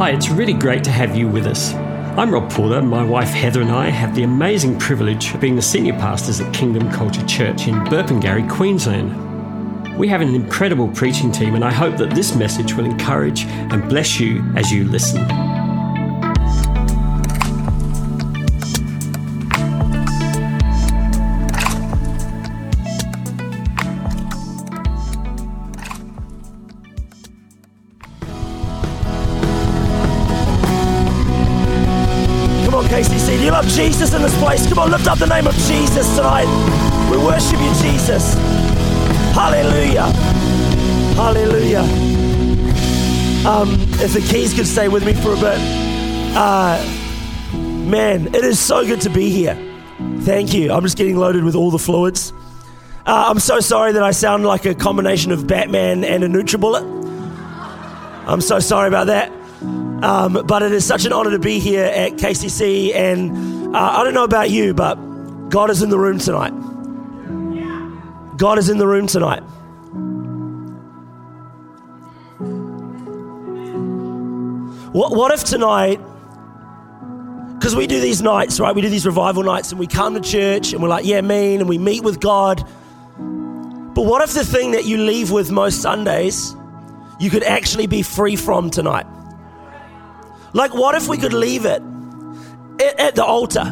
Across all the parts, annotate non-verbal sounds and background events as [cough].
Hi, it's really great to have you with us. I'm Rob Porter. My wife Heather and I have the amazing privilege of being the senior pastors at Kingdom Culture Church in Burpengary, Queensland. We have an incredible preaching team, and I hope that this message will encourage and bless you as you listen. Jesus in this place? Come on, lift up the name of Jesus tonight. We worship you, Jesus. Hallelujah. Hallelujah. Um, if the keys could stay with me for a bit. Uh, man, it is so good to be here. Thank you. I'm just getting loaded with all the fluids. Uh, I'm so sorry that I sound like a combination of Batman and a NutriBullet. I'm so sorry about that. Um, but it is such an honor to be here at KCC, and uh, I don't know about you, but God is in the room tonight. God is in the room tonight. What, what if tonight, because we do these nights, right? We do these revival nights, and we come to church, and we're like, yeah, mean, and we meet with God. But what if the thing that you leave with most Sundays, you could actually be free from tonight? Like, what if we could leave it at, the altar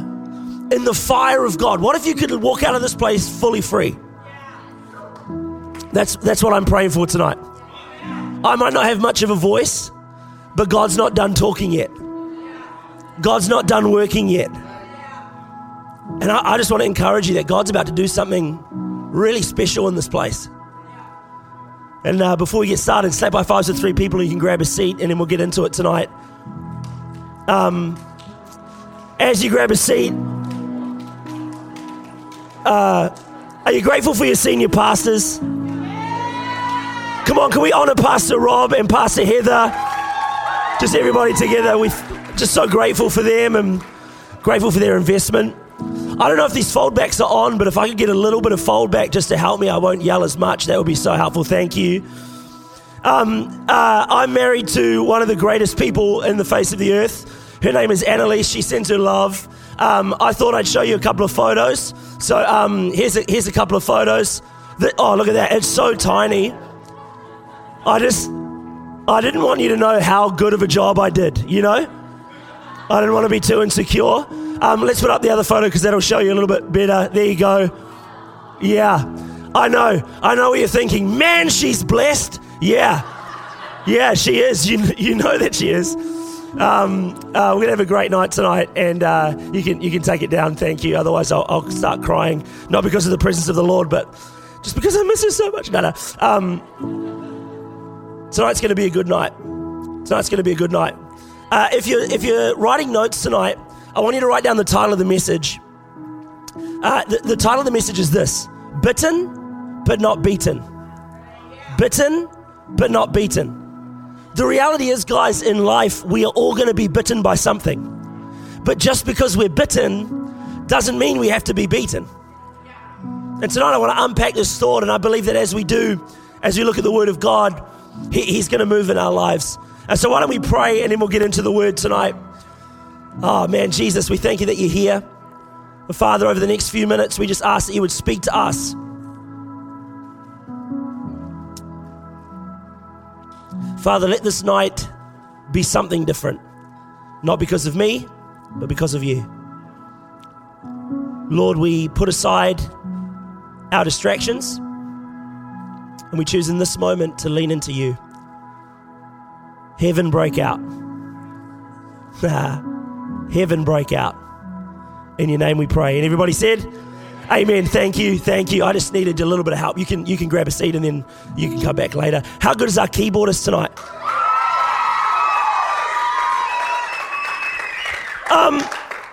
in the fire of God? What if you could walk out of this place fully free? That's, that's what I'm praying for tonight. I might not have much of a voice, but God's not done talking yet. God's not done working yet. And I, I just want to encourage you that God's about to do something really special in this place. And uh, before we get started, slap by fives with three people. You can grab a seat, and then we'll get into it tonight. Um, as you grab a seat, uh, are you grateful for your senior pastors? Come on, can we honor Pastor Rob and Pastor Heather? Just everybody together. We're just so grateful for them and grateful for their investment. I don't know if these foldbacks are on, but if I could get a little bit of foldback just to help me, I won't yell as much. That would be so helpful. Thank you. Um, uh, I'm married to one of the greatest people in the face of the earth. Her name is Annalise. She sends her love. Um, I thought I'd show you a couple of photos. So um, here's, a, here's a couple of photos. That, oh, look at that. It's so tiny. I just, I didn't want you to know how good of a job I did, you know? I didn't want to be too insecure. Um, let's put up the other photo because that'll show you a little bit better. There you go. Yeah, I know. I know what you're thinking. Man, she's blessed. Yeah, yeah, she is. You, you know that she is. Um, uh, we're gonna have a great night tonight, and uh, you can you can take it down. Thank you. Otherwise, I'll, I'll, start crying, not because of the presence of the Lord, but just because I miss her so much. No, no. Um, tonight's gonna be a good night. Tonight's gonna be a good night. Uh, if you're if you're writing notes tonight, I want you to write down the title of the message. Uh, the, the title of the message is this: "Bitten, but not beaten." Bitten, but not beaten. The reality is, guys, in life, we are all going to be bitten by something. But just because we're bitten doesn't mean we have to be beaten. And tonight I want to unpack this thought, and I believe that as we do, as we look at the Word of God, he, He's going to move in our lives. And so, why don't we pray and then we'll get into the Word tonight? Oh, man, Jesus, we thank you that you're here. Father, over the next few minutes, we just ask that you would speak to us. Father, let this night be something different. Not because of me, but because of you. Lord, we put aside our distractions and we choose in this moment to lean into you. Heaven break out. [laughs] Heaven break out. In your name we pray. And everybody said, Amen. Thank you. Thank you. I just needed a little bit of help. You can you can grab a seat and then you can come back later. How good is our keyboardist tonight? Um,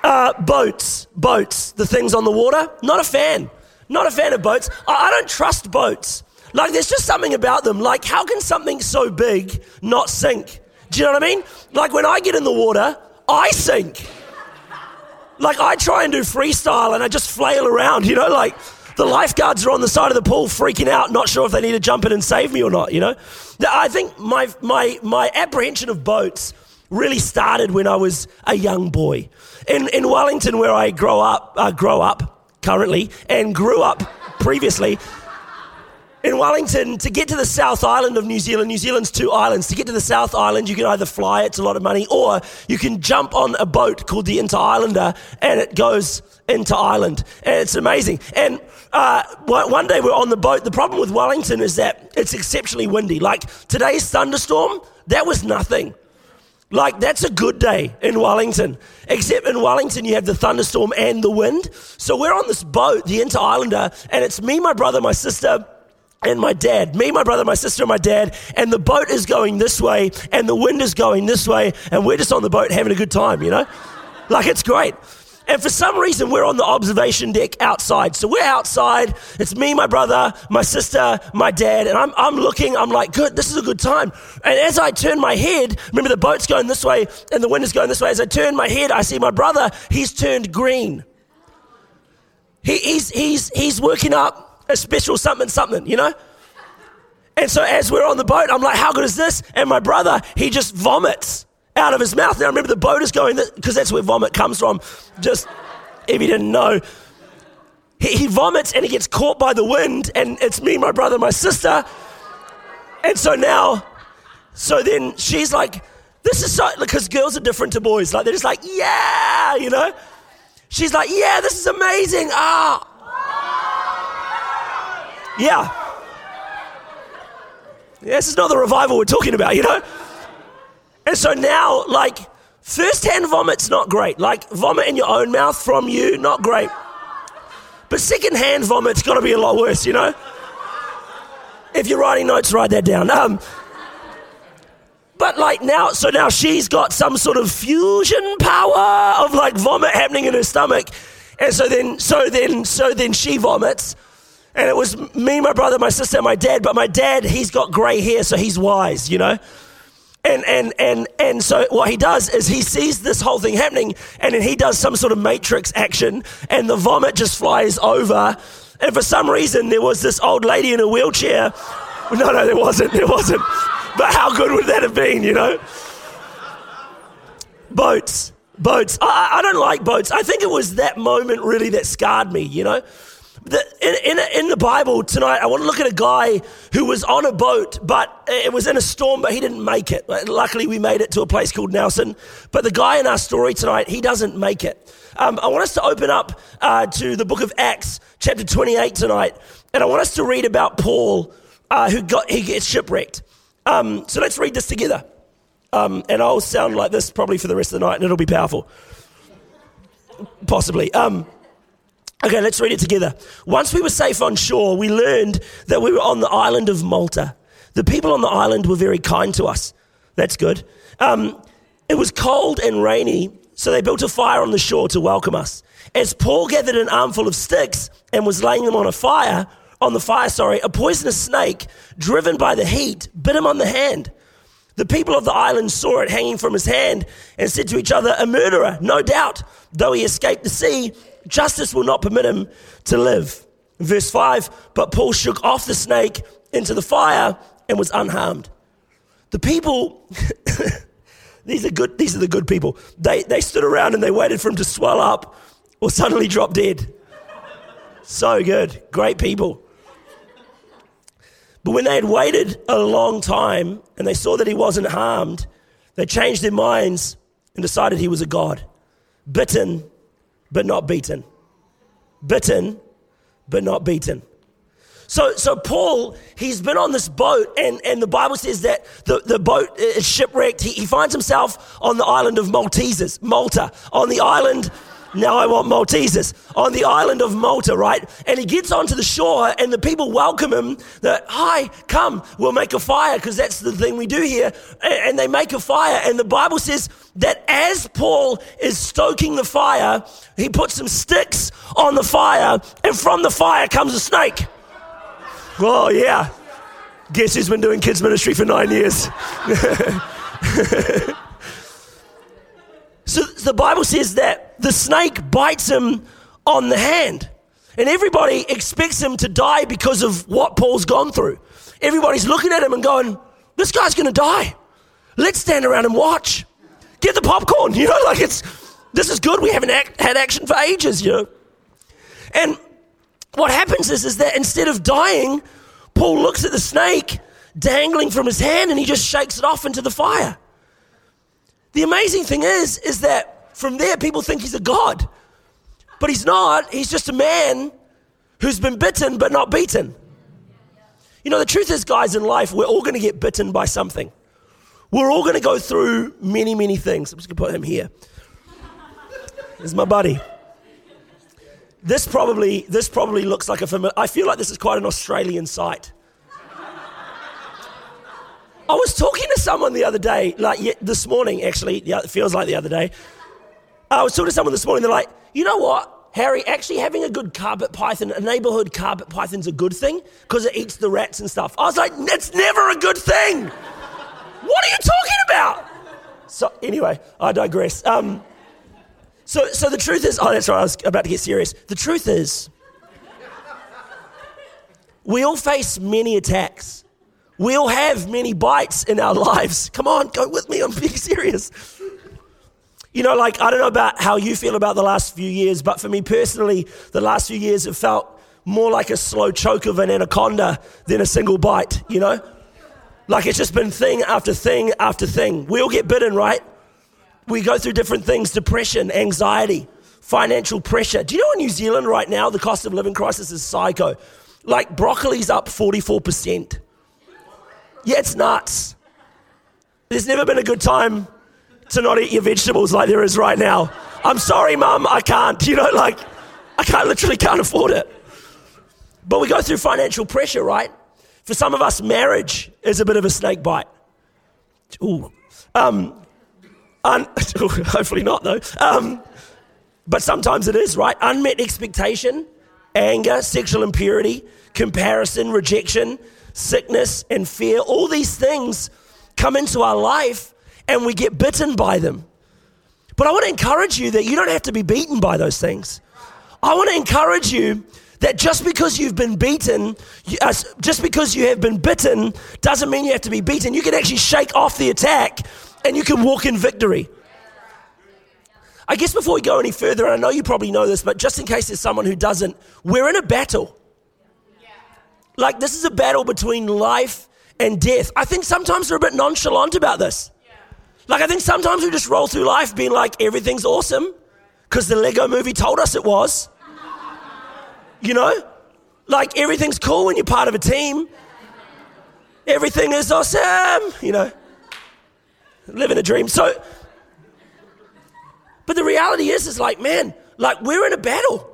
uh, boats, boats, the things on the water. Not a fan. Not a fan of boats. I, I don't trust boats. Like, there's just something about them. Like, how can something so big not sink? Do you know what I mean? Like, when I get in the water, I sink. Like, I try and do freestyle and I just flail around, you know, like the lifeguards are on the side of the pool freaking out, not sure if they need to jump in and save me or not, you know? I think my, my, my apprehension of boats really started when I was a young boy. In, in Wellington, where I grow up, uh, grow up currently, and grew up previously, in Wellington, to get to the South Island of New Zealand, New Zealand's two islands. To get to the South Island, you can either fly, it's a lot of money, or you can jump on a boat called the Interislander and it goes into Ireland. And it's amazing. And uh, one day we're on the boat. The problem with Wellington is that it's exceptionally windy. Like today's thunderstorm, that was nothing. Like, that's a good day in Wellington. Except in Wellington, you have the thunderstorm and the wind. So we're on this boat, the Interislander, and it's me, my brother, my sister, and my dad. Me, my brother, my sister, my dad. And the boat is going this way, and the wind is going this way, and we're just on the boat having a good time, you know? Like, it's great. And for some reason, we're on the observation deck outside. So we're outside. It's me, my brother, my sister, my dad. And I'm, I'm looking, I'm like, good, this is a good time. And as I turn my head, remember the boat's going this way and the wind is going this way. As I turn my head, I see my brother, he's turned green. He, he's, he's, he's working up a special something, something, you know? And so as we're on the boat, I'm like, how good is this? And my brother, he just vomits out of his mouth. Now, remember, the boat is going, because that's where vomit comes from. Just if you didn't know, he, he vomits and he gets caught by the wind, and it's me, my brother, my sister. And so now, so then she's like, this is so, because girls are different to boys. Like, they're just like, yeah, you know? She's like, yeah, this is amazing. Ah. Yeah. This is not the revival we're talking about, you know? And so now, like, first-hand vomit's not great. Like, vomit in your own mouth from you, not great. But second-hand vomit's got to be a lot worse, you know? If you're writing notes, write that down. Um, but like now, so now she's got some sort of fusion power of like vomit happening in her stomach. And so then, so then, so then she vomits. And it was me, my brother, my sister, my dad. But my dad, he's got gray hair, so he's wise, you know? And, and, and, and so what he does is he sees this whole thing happening and then he does some sort of matrix action and the vomit just flies over. And for some reason, there was this old lady in a wheelchair. [laughs] No, no, there wasn't. There wasn't. But how good would that have been, you know? Boats. Boats. I, I don't like boats. I think it was that moment really that scarred me, you know? The, in, in, in, the Bible tonight, I want to look at a guy who was on a boat, but it was in a storm, but he didn't make it. Luckily, we made it to a place called Nelson. But the guy in our story tonight, he doesn't make it. Um, I want us to open up uh, to the book of Acts, chapter 28 tonight, and I want us to read about Paul, uh, who got he gets shipwrecked. Um, so let's read this together, um, and I'll sound like this probably for the rest of the night, and it'll be powerful, possibly. Um, Okay, let's read it together. Once we were safe on shore, we learned that we were on the island of Malta. The people on the island were very kind to us. That's good. Um, it was cold and rainy, so they built a fire on the shore to welcome us. As Paul gathered an armful of sticks and was laying them on a fire, on the fire, sorry, a poisonous snake, driven by the heat, bit him on the hand. The people of the island saw it hanging from his hand and said to each other, A murderer, no doubt. Though he escaped the sea, justice will not permit him to live. Verse 5 But Paul shook off the snake into the fire and was unharmed. The people, [laughs] these are good, these are the good people. They, they stood around and they waited for him to swell up or suddenly drop dead. So good. Great people. But when they had waited a long time and they saw that he wasn't harmed, they changed their minds and decided he was a god. Bitten but not beaten. Bitten, but not beaten. So, so Paul, he's been on this boat, and, and the Bible says that the, the boat is shipwrecked. He, he finds himself on the island of Maltesers, Malta, on the island now I want Maltesers on the island of Malta, right? And he gets onto the shore and the people welcome him that, hi, come, we'll make a fire because that's the thing we do here. And they make a fire. And the Bible says that as Paul is stoking the fire, he puts some sticks on the fire and from the fire comes a snake. Oh, yeah. Guess who's been doing kids ministry for nine years? [laughs] The Bible says that the snake bites him on the hand. And everybody expects him to die because of what Paul's gone through. Everybody's looking at him and going, This guy's going to die. Let's stand around and watch. get the popcorn, [laughs] you know, like it's, this is good. We haven't act, had action for ages, you know. And what happens is, is that instead of dying, Paul looks at the snake dangling from his hand and he just shakes it off into the fire. The amazing thing is, is that from there people think he's a god. But he's not. He's just a man who's been bitten but not beaten. You know, the truth is, guys, in life, we're all going to get bitten by something. We're all going to go through many, many things. I'm just going to put him here. Here's my buddy. This probably, this probably looks like a familiar. I feel like this is quite an Australian sight. I was talking to someone the other day, like this morning, actually. Yeah, it feels like the other day. I was talking to someone this morning. They're like, you know what? Harry, actually having a good carpet python, a neighborhood carpet python's a good thing because it eats the rats and stuff. I was like, that's never a good thing. [laughs] what are you talking about? So, anyway, I digress. Um, so, so the truth is, oh, that's right, I was about to get serious. The truth is, we all face many attacks. We all have many bites in our [laughs] lives. Come on, go with me, I'm being serious. You know, like, I don't know about how you feel about the last few years, but for me personally, the last few years have felt more like a slow choke of an anaconda than a single bite, you know? Like it's just been thing after thing after thing. We all get bitten, right? We go through different things depression, anxiety, financial pressure. Do you know in New Zealand right now, the cost of living crisis is psycho? Like broccoli's up 44%. Yeah, it's nuts. There's never been a good time to not eat your vegetables like there is right now. I'm sorry, mum, I can't. [laughs] You know, like, I can't, literally can't afford it. But we go through financial pressure, right? For some of us, marriage is a bit of a snake bite. Ooh. Um, un- [laughs] hopefully not, though. Um, but sometimes it is, right? Unmet expectation, anger, sexual impurity, comparison, rejection, sickness, and fear. All these things come into our life and we get bitten by them. But I want to encourage you that you don't have to be beaten by those things. I want to encourage you that just because you've been beaten, just because you have been bitten, doesn't mean you have to be beaten. You can actually shake off the attack and you can walk in victory. I guess before we go any further, and I know you probably know this, but just in case there's someone who doesn't, we're in a battle. Like, this is a battle between life and death. I think sometimes we're a bit nonchalant about this. Like, I think sometimes we just roll through life being like, everything's awesome because the Lego movie told us it was. You know? Like, everything's cool when you're part of a team. Everything is awesome, you know? Living a dream. So, but the reality is, is like, man, like, we're in a battle.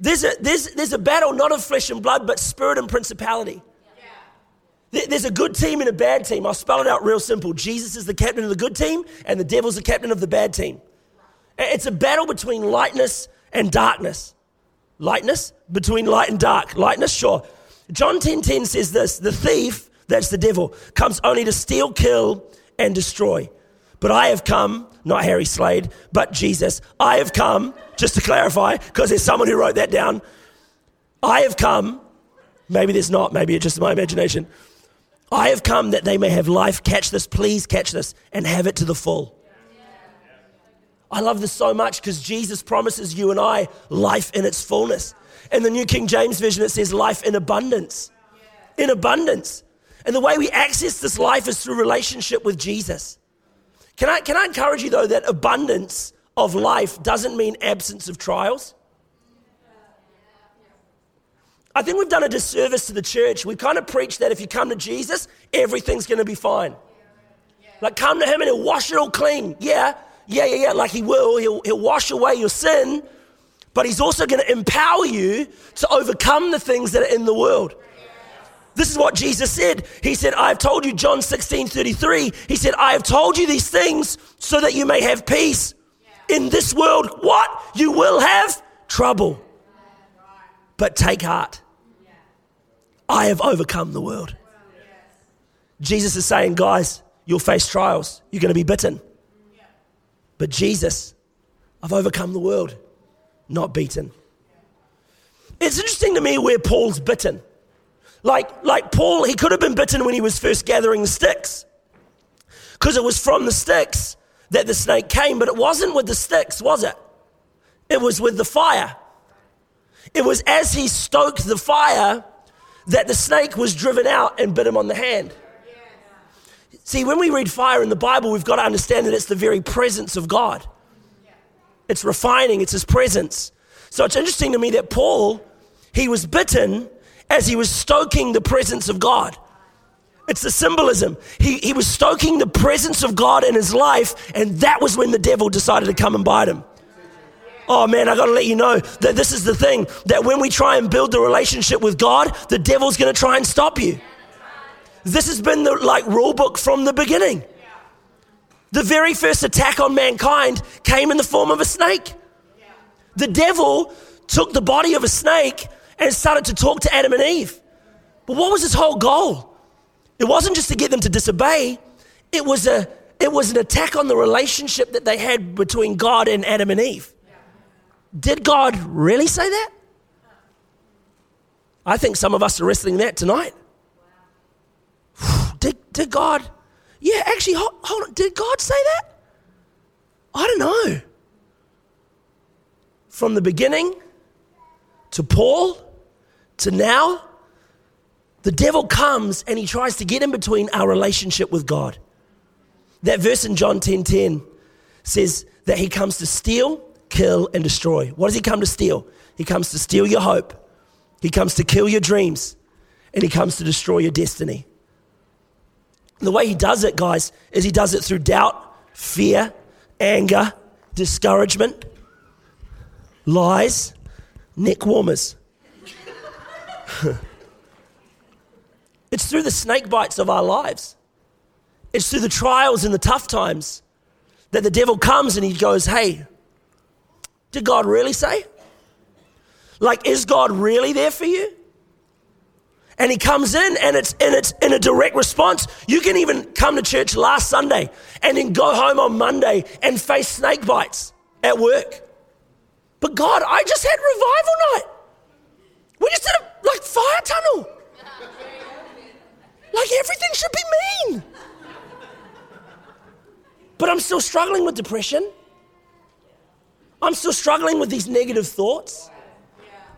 There's a, there's, there's a battle not of flesh and blood, but spirit and principality. There's a good team and a bad team. I'll spell it out real simple. Jesus is the captain of the good team, and the devil's the captain of the bad team. It's a battle between lightness and darkness. Lightness between light and dark. Lightness, sure. John 10 10 says this the thief, that's the devil, comes only to steal, kill, and destroy. But I have come, not Harry Slade, but Jesus. I have come, just to clarify, because there's someone who wrote that down. I have come, maybe there's not, maybe it's just my imagination. I have come that they may have life. Catch this, please catch this, and have it to the full. I love this so much because Jesus promises you and I life in its fullness. In the New King James Version, it says life in abundance. In abundance. And the way we access this life is through relationship with Jesus. Can I, can I encourage you, though, that abundance of life doesn't mean absence of trials? I think we've done a disservice to the church. We kind of preach that if you come to Jesus, everything's going to be fine. Like, come to Him and He'll wash it all clean. Yeah, yeah, yeah, yeah. Like He will. He'll, he'll wash away your sin, but He's also going to empower you to overcome the things that are in the world. This is what Jesus said. He said, I have told you, John 16 33, He said, I have told you these things so that you may have peace. In this world, what? You will have trouble. But take heart. I have overcome the world. Jesus is saying, guys, you'll face trials. You're going to be bitten. But Jesus, I've overcome the world, not beaten. It's interesting to me where Paul's bitten. Like, like Paul, he could have been bitten when he was first gathering the sticks. Because it was from the sticks that the snake came, but it wasn't with the sticks, was it? It was with the fire. It was as he stoked the fire that the snake was driven out and bit him on the hand. See, when we read fire in the Bible, we've got to understand that it's the very presence of God. It's refining, it's his presence. So it's interesting to me that Paul, he was bitten as he was stoking the presence of God. It's the symbolism. He, he was stoking the presence of God in his life, and that was when the devil decided to come and bite him. Oh man, I gotta let you know that this is the thing that when we try and build the relationship with God, the devil's gonna try and stop you. This has been the like rule book from the beginning. The very first attack on mankind came in the form of a snake. The devil took the body of a snake and started to talk to Adam and Eve. But what was his whole goal? It wasn't just to get them to disobey, it was, a, it was an attack on the relationship that they had between God and Adam and Eve. Did God really say that? I think some of us are wrestling that tonight. Did, did God yeah, actually, hold, hold on. Did God say that? I don't know. From the beginning to Paul to now, the devil comes and he tries to get in between our relationship with God. That verse in John 10 10 says that he comes to steal, kill, and destroy. What does he come to steal? He comes to steal your hope, he comes to kill your dreams, and he comes to destroy your destiny. The way he does it, guys, is he does it through doubt, fear, anger, discouragement, lies, neck warmers. [laughs] it's through the snake bites of our lives. It's through the trials and the tough times that the devil comes and he goes, Hey, did God really say? Like, is God really there for you? and he comes in and it's and it's in a direct response. You can even come to church last sunday and then go home on monday and face snake bites at work. But god i just had revival night. We just did a like fire tunnel. Like everything should be mean. But i'm still struggling with depression i'm still struggling with these negative thoughts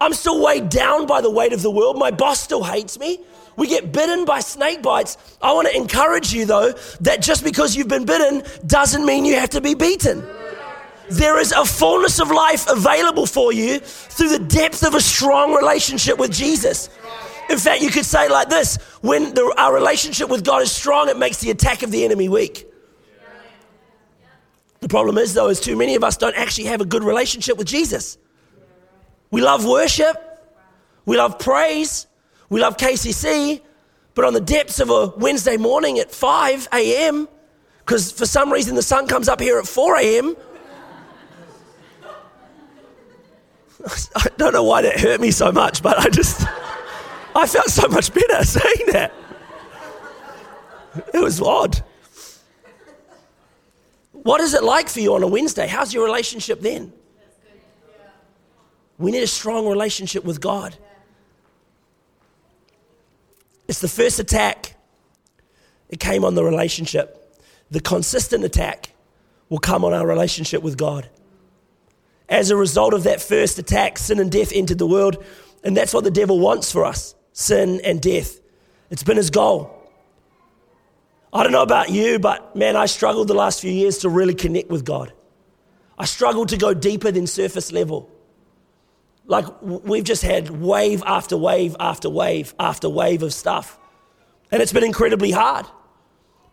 I'm still weighed down by the weight of the world. My boss still hates me. We get bitten by snake bites. I want to encourage you, though, that just because you've been bitten doesn't mean you have to be beaten. There is a fullness of life available for you through the depth of a strong relationship with Jesus. In fact, you could say like this when the, our relationship with God is strong, it makes the attack of the enemy weak. The problem is, though, is too many of us don't actually have a good relationship with Jesus. We love worship, we love praise, we love KCC, but on the depths of a Wednesday morning at 5 a.m., because for some reason the sun comes up here at 4 a.m., [laughs] I don't know why that hurt me so much, but I just, I felt so much better [laughs] saying that. It was odd. What is it like for you on a Wednesday? How's your relationship then? We need a strong relationship with God. It's the first attack. It came on the relationship. The consistent attack will come on our relationship with God. As a result of that first attack, sin and death entered the world, and that's what the devil wants for us sin and death. It's been his goal. I don't know about you, but man, I struggled the last few years to really connect with God. I struggled to go deeper than surface level. Like we've just had wave after wave after wave after wave of stuff. And it's been incredibly hard.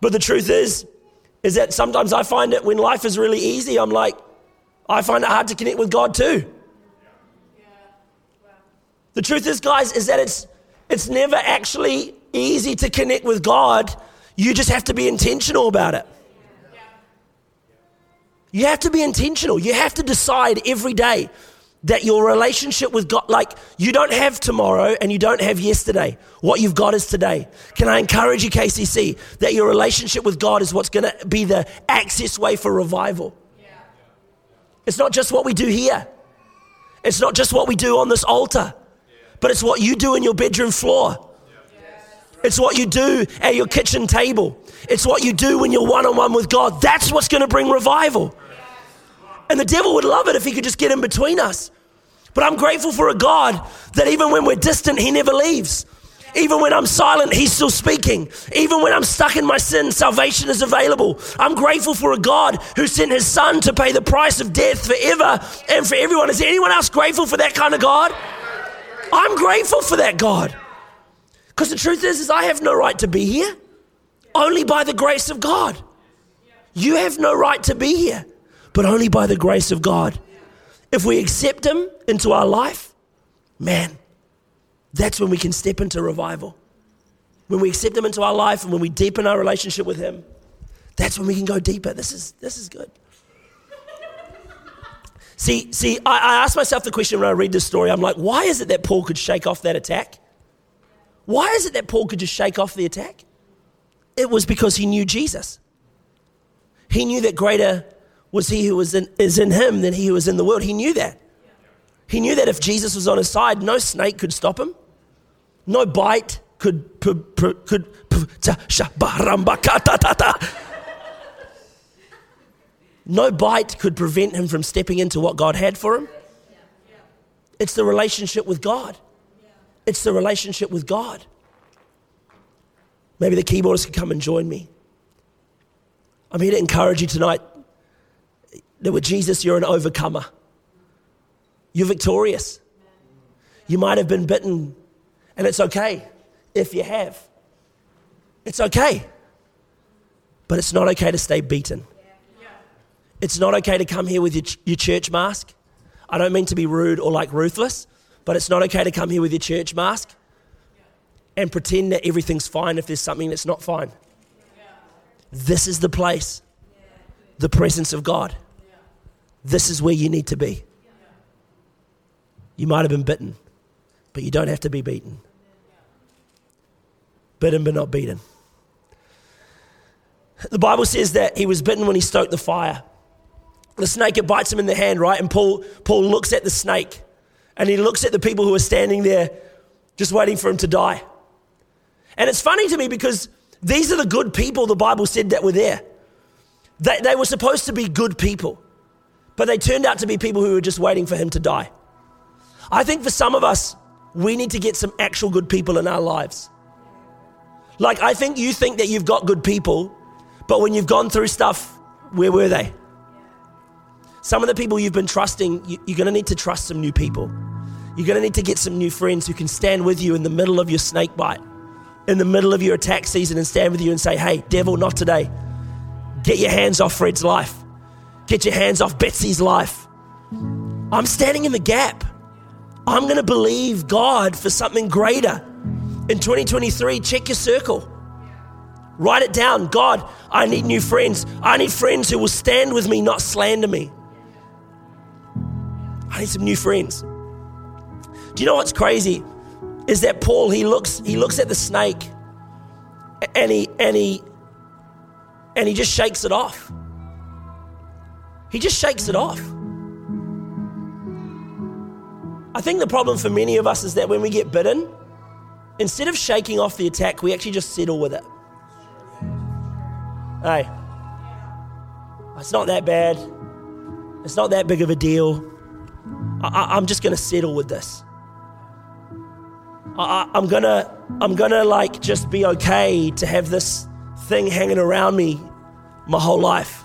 But the truth is, is that sometimes I find it when life is really easy, I'm like, I find it hard to connect with God too. The truth is, guys, is that it's it's never actually easy to connect with God. You just have to be intentional about it. You have to be intentional. You have to decide every day that your relationship with God, like you don't have tomorrow and you don't have yesterday. What you've got is today. Can I encourage you, KCC, that your relationship with God is what's going to be the access way for revival? Yeah. It's not just what we do here, it's not just what we do on this altar, but it's what you do in your bedroom floor. It's what you do at your kitchen table. It's what you do when you're one on one with God. That's what's going to bring revival. And the devil would love it if he could just get in between us. But I'm grateful for a God that even when we're distant, he never leaves. Even when I'm silent, He's still speaking. Even when I'm stuck in my sin, salvation is available. I'm grateful for a God who sent His Son to pay the price of death forever and for everyone. Is anyone else grateful for that kind of God? I'm grateful for that God. Because the truth is, is I have no right to be here. Only by the grace of God. You have no right to be here, but only by the grace of God. If we accept Him into our life, man, that's when we can step into revival. When we accept Him into our life and when we deepen our relationship with Him, that's when we can go deeper. This is, this is good. see, see, I, I ask myself the question when I read this story I'm like, why is it that Paul could shake off that attack? Why is it that Paul could just shake off the attack? It was because he knew Jesus. He knew that greater was he who was in, is in him than he who was in the world. He knew that. He knew that if Jesus was on his side, no snake could stop him. No bite could could no bite could prevent him from stepping into what God had for him. It's the relationship with God. It's the relationship with God. Maybe the keyboardist can come and join me. I'm here to encourage you tonight that with Jesus, you're an overcomer. You're victorious. You might have been bitten and it's okay if you have. It's okay. But it's not okay to stay beaten. It's not okay to come here with your, your church mask. I don't mean to be rude or like ruthless, but it's not okay to come here with your church mask and pretend that everything's fine if there's something that's not fine. This is the place, the presence of God. This is where you need to be. You might have been bitten but you don't have to be beaten. Bitten but not beaten. The Bible says that he was bitten when he stoked the fire. The snake, it bites him in the hand, right? And Paul, Paul looks at the snake and he looks at the people who are standing there just waiting for him to die. And it's funny to me because these are the good people the Bible said that were there. They, they were supposed to be good people, but they turned out to be people who were just waiting for him to die. I think for some of us, we need to get some actual good people in our lives. Like, I think you think that you've got good people, but when you've gone through stuff, where were they? Some of the people you've been trusting, you're going to need to trust some new people. You're going to need to get some new friends who can stand with you in the middle of your snake bite, in the middle of your attack season, and stand with you and say, hey, devil, not today. Get your hands off Fred's life. Get your hands off Betsy's life. I'm standing in the gap. I'm going to believe God for something greater. In 2023, check your circle. Write it down. God, I need new friends. I need friends who will stand with me, not slander me. I need some new friends. Do you know what's crazy? Is that Paul, he looks, he looks at the snake and he and he and he just shakes it off. He just shakes it off. I think the problem for many of us is that when we get bitten, instead of shaking off the attack, we actually just settle with it. Hey, it's not that bad. It's not that big of a deal. I, am just to settle with this. I, I'm gonna, I'm gonna like just be okay to have this thing hanging around me my whole life.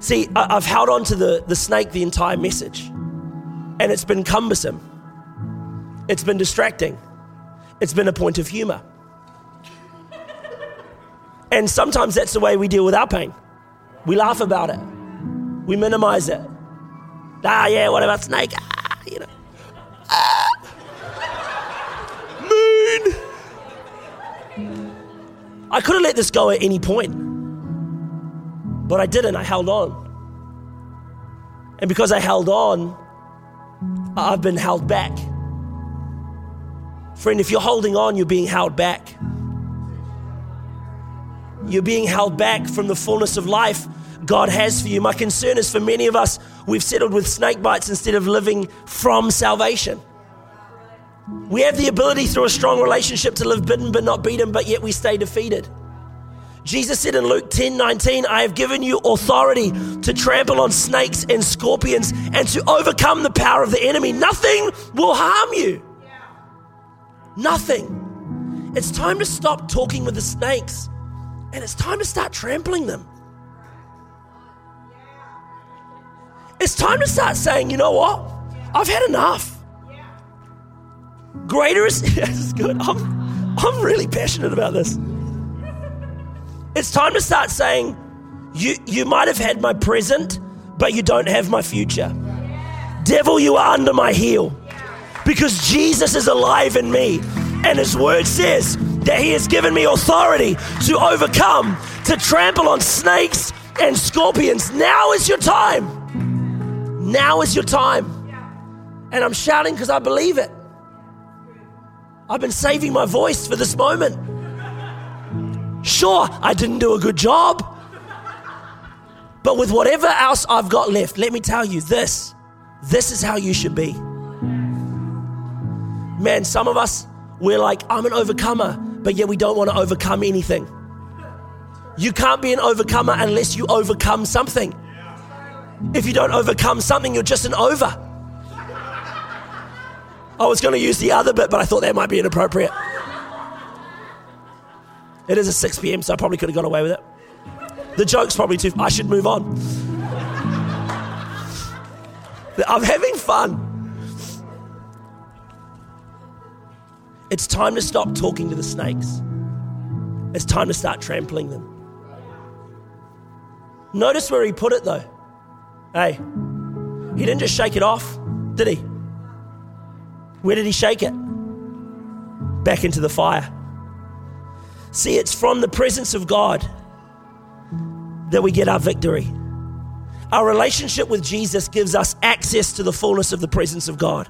See, I, I've held on to the, the snake the entire message. And it's been cumbersome. It's been distracting. It's been a point of humor. And sometimes that's the way we deal with our pain. We laugh about it, we minimize it. Ah, yeah, what about snake? Ah, you know. Ah. Moon. I could have let this go at any point, but I didn't. I held on. And because I held on, I've been held back. Friend, if you're holding on, you're being held back. You're being held back from the fullness of life God has for you. My concern is for many of us, we've settled with snake bites instead of living from salvation. We have the ability through a strong relationship to live bidden but not beaten, but yet we stay defeated. Jesus said in Luke 10 19, I have given you authority to trample on snakes and scorpions and to overcome the power of the enemy. Nothing will harm you. Nothing. It's time to stop talking with the snakes and it's time to start trampling them. It's time to start saying, you know what? I've had enough. Greater is, [laughs] this is good. I'm, I'm really passionate about this. It's time to start saying, you, you might have had my present, but you don't have my future. Devil, you are under my heel because Jesus is alive in me. And his word says that he has given me authority to overcome, to trample on snakes and scorpions. Now is your time. Now is your time. And I'm shouting because I believe it. I've been saving my voice for this moment. Sure, I didn't do a good job. But with whatever else I've got left, let me tell you this this is how you should be. Man, some of us, we're like, I'm an overcomer, but yet we don't want to overcome anything. You can't be an overcomer unless you overcome something. If you don't overcome something, you're just an over. I was going to use the other bit, but I thought that might be inappropriate. It is a 6 p.m., so I probably could have got away with it. The joke's probably too. I should move on. I'm having fun. It's time to stop talking to the snakes. It's time to start trampling them. Notice where he put it though. Hey, he didn't just shake it off, did he? Where did he shake it? Back into the fire. See, it's from the presence of God that we get our victory. Our relationship with Jesus gives us access to the fullness of the presence of God.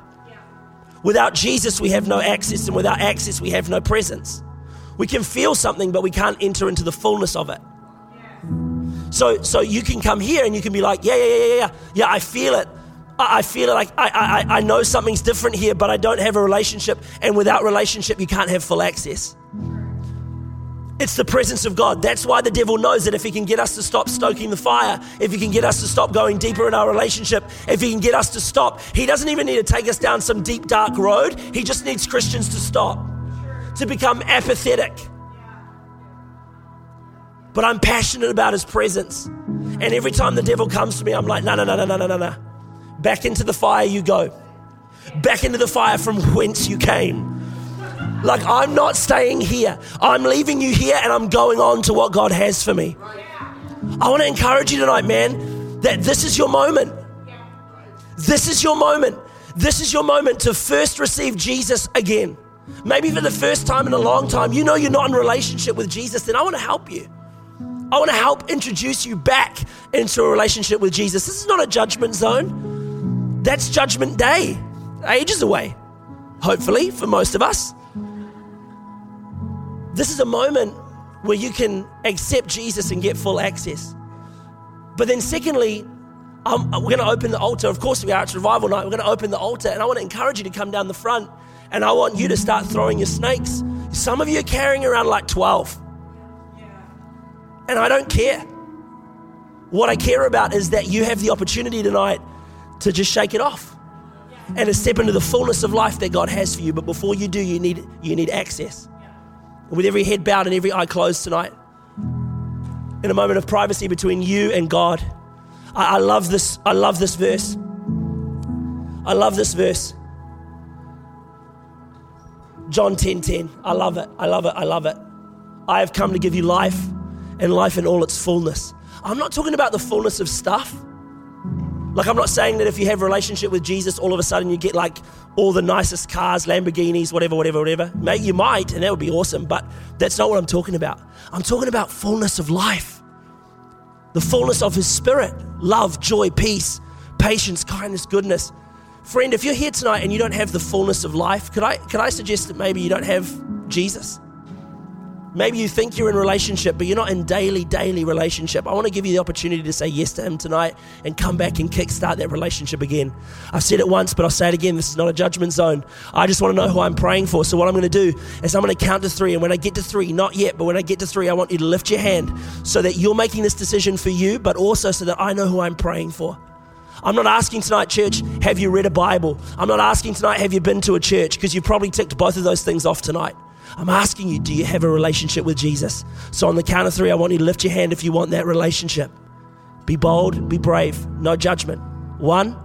Without Jesus, we have no access, and without access, we have no presence. We can feel something, but we can't enter into the fullness of it. So, so you can come here and you can be like, yeah, yeah, yeah, yeah, yeah, I feel it. I, I feel it. Like I, I, I know something's different here, but I don't have a relationship. And without relationship, you can't have full access. It's the presence of God. That's why the devil knows that if he can get us to stop stoking the fire, if he can get us to stop going deeper in our relationship, if he can get us to stop, he doesn't even need to take us down some deep, dark road. He just needs Christians to stop, to become apathetic but I'm passionate about his presence. And every time the devil comes to me, I'm like, no, no, no, no, no, no, no. Back into the fire you go. Back into the fire from whence you came. Like, I'm not staying here. I'm leaving you here and I'm going on to what God has for me. I want to encourage you tonight, man, that this is your moment. This is your moment. This is your moment to first receive Jesus again. Maybe for the first time in a long time, you know you're not in relationship with Jesus, then I want to help you. I want to help introduce you back into a relationship with Jesus. This is not a judgment zone. That's judgment day, ages away, hopefully, for most of us. This is a moment where you can accept Jesus and get full access. But then, secondly, um, we're going to open the altar. Of course, we are. It's revival night. We're going to open the altar, and I want to encourage you to come down the front, and I want you to start throwing your snakes. Some of you are carrying around like 12. And I don't care. What I care about is that you have the opportunity tonight to just shake it off and to step into the fullness of life that God has for you. But before you do, you need, you need access with every head bowed and every eye closed tonight, in a moment of privacy between you and God. I, I love this. I love this verse. I love this verse. John 10 10. I love it. I love it. I love it. I have come to give you life and life in all its fullness. I'm not talking about the fullness of stuff. Like, I'm not saying that if you have a relationship with Jesus, all of a sudden you get like all the nicest cars, Lamborghinis, whatever, whatever, whatever. Mate, you might, and that would be awesome, but that's not what I'm talking about. I'm talking about fullness of life, the fullness of His Spirit, love, joy, peace, patience, kindness, goodness. Friend, if you're here tonight and you don't have the fullness of life, could I, could I suggest that maybe you don't have Jesus? Maybe you think you're in relationship, but you're not in daily, daily relationship. I want to give you the opportunity to say yes to Him tonight and come back and kickstart that relationship again. I've said it once, but I'll say it again. This is not a judgment zone. I just want to know who I'm praying for. So, what I'm going to do is I'm going to count to three. And when I get to three, not yet, but when I get to three, I want you to lift your hand so that you're making this decision for you, but also so that I know who I'm praying for. I'm not asking tonight, church, have you read a Bible? I'm not asking tonight, have you been to a church? Because you've probably ticked both of those things off tonight. I'm asking you, do you have a relationship with Jesus? So, on the count of three, I want you to lift your hand if you want that relationship. Be bold, be brave, no judgment. One,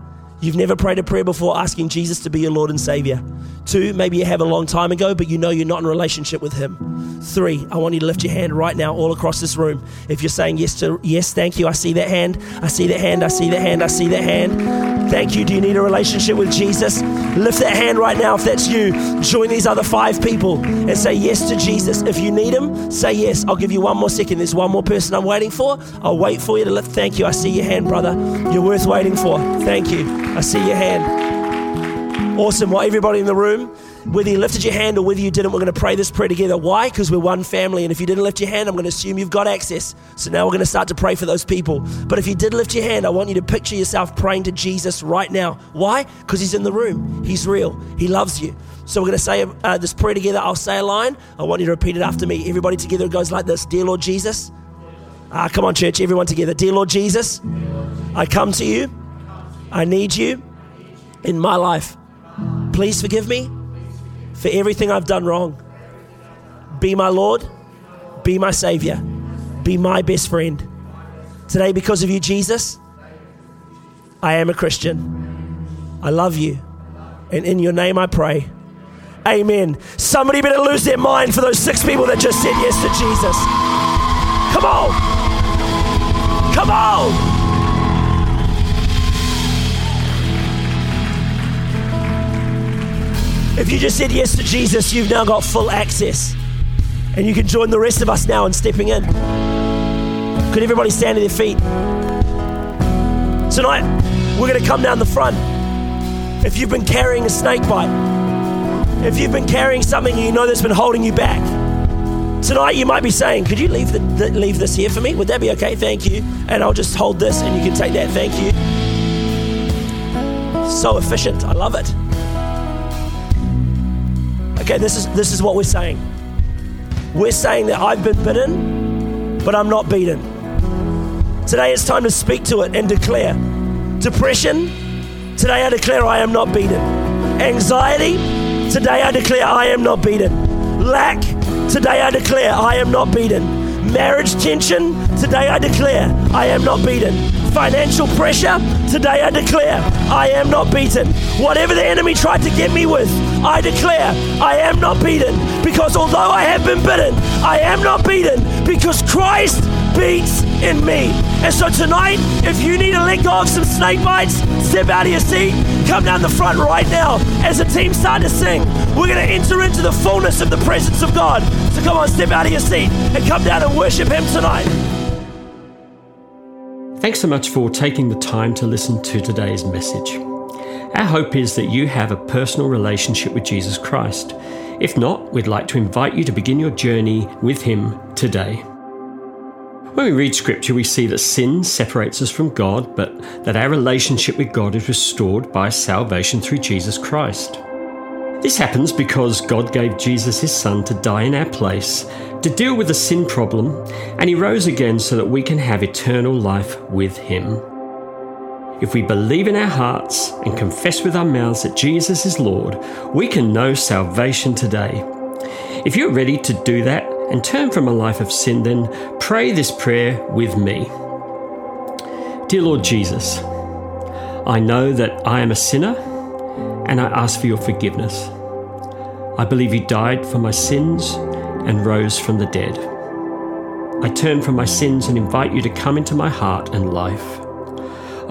you've never prayed a prayer before asking Jesus to be your Lord and Savior. Two, maybe you have a long time ago, but you know you're not in a relationship with Him. Three, I want you to lift your hand right now all across this room. If you're saying yes to yes, thank you. I see that hand. I see that hand. I see that hand. I see that hand. Thank you. Do you need a relationship with Jesus? Lift that hand right now if that's you. Join these other five people and say yes to Jesus. If you need Him, say yes. I'll give you one more second. There's one more person I'm waiting for. I'll wait for you to lift. Thank you. I see your hand, brother. You're worth waiting for. Thank you. I see your hand. Awesome. Well, everybody in the room, whether you lifted your hand or whether you didn't, we're going to pray this prayer together. Why? Because we're one family. And if you didn't lift your hand, I'm going to assume you've got access. So now we're going to start to pray for those people. But if you did lift your hand, I want you to picture yourself praying to Jesus right now. Why? Because he's in the room. He's real. He loves you. So we're going to say uh, this prayer together. I'll say a line. I want you to repeat it after me. Everybody together it goes like this Dear Lord Jesus. Ah, come on, church. Everyone together. Dear Lord Jesus, I come to you. I need you in my life. Please forgive me for everything I've done wrong. Be my Lord, be my Savior, be my best friend. Today, because of you, Jesus, I am a Christian. I love you. And in your name I pray. Amen. Somebody better lose their mind for those six people that just said yes to Jesus. Come on. Come on. If you just said yes to Jesus, you've now got full access. And you can join the rest of us now in stepping in. Could everybody stand to their feet? Tonight, we're going to come down the front. If you've been carrying a snake bite, if you've been carrying something you know that's been holding you back, tonight you might be saying, Could you leave, the, the, leave this here for me? Would that be okay? Thank you. And I'll just hold this and you can take that. Thank you. So efficient. I love it. Okay, this is this is what we're saying. We're saying that I've been bitten, but I'm not beaten. Today it's time to speak to it and declare. Depression, today I declare I am not beaten. Anxiety, today I declare I am not beaten. Lack, today I declare I am not beaten. Marriage tension, today I declare I am not beaten financial pressure, today I declare I am not beaten. Whatever the enemy tried to get me with, I declare I am not beaten. Because although I have been bitten, I am not beaten because Christ beats in me. And so tonight, if you need to let go of some snake bites, step out of your seat, come down the front right now as the team start to sing. We're going to enter into the fullness of the presence of God. So come on, step out of your seat and come down and worship Him tonight. Thanks so much for taking the time to listen to today's message. Our hope is that you have a personal relationship with Jesus Christ. If not, we'd like to invite you to begin your journey with Him today. When we read Scripture, we see that sin separates us from God, but that our relationship with God is restored by salvation through Jesus Christ. This happens because God gave Jesus his Son to die in our place, to deal with the sin problem, and he rose again so that we can have eternal life with him. If we believe in our hearts and confess with our mouths that Jesus is Lord, we can know salvation today. If you're ready to do that and turn from a life of sin, then pray this prayer with me. Dear Lord Jesus, I know that I am a sinner and I ask for your forgiveness. I believe you died for my sins and rose from the dead. I turn from my sins and invite you to come into my heart and life.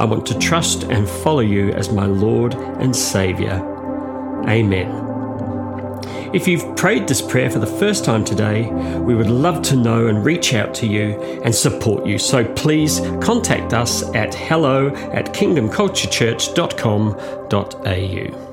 I want to trust and follow you as my Lord and Saviour. Amen. If you've prayed this prayer for the first time today, we would love to know and reach out to you and support you. So please contact us at hello at kingdomculturechurch.com.au.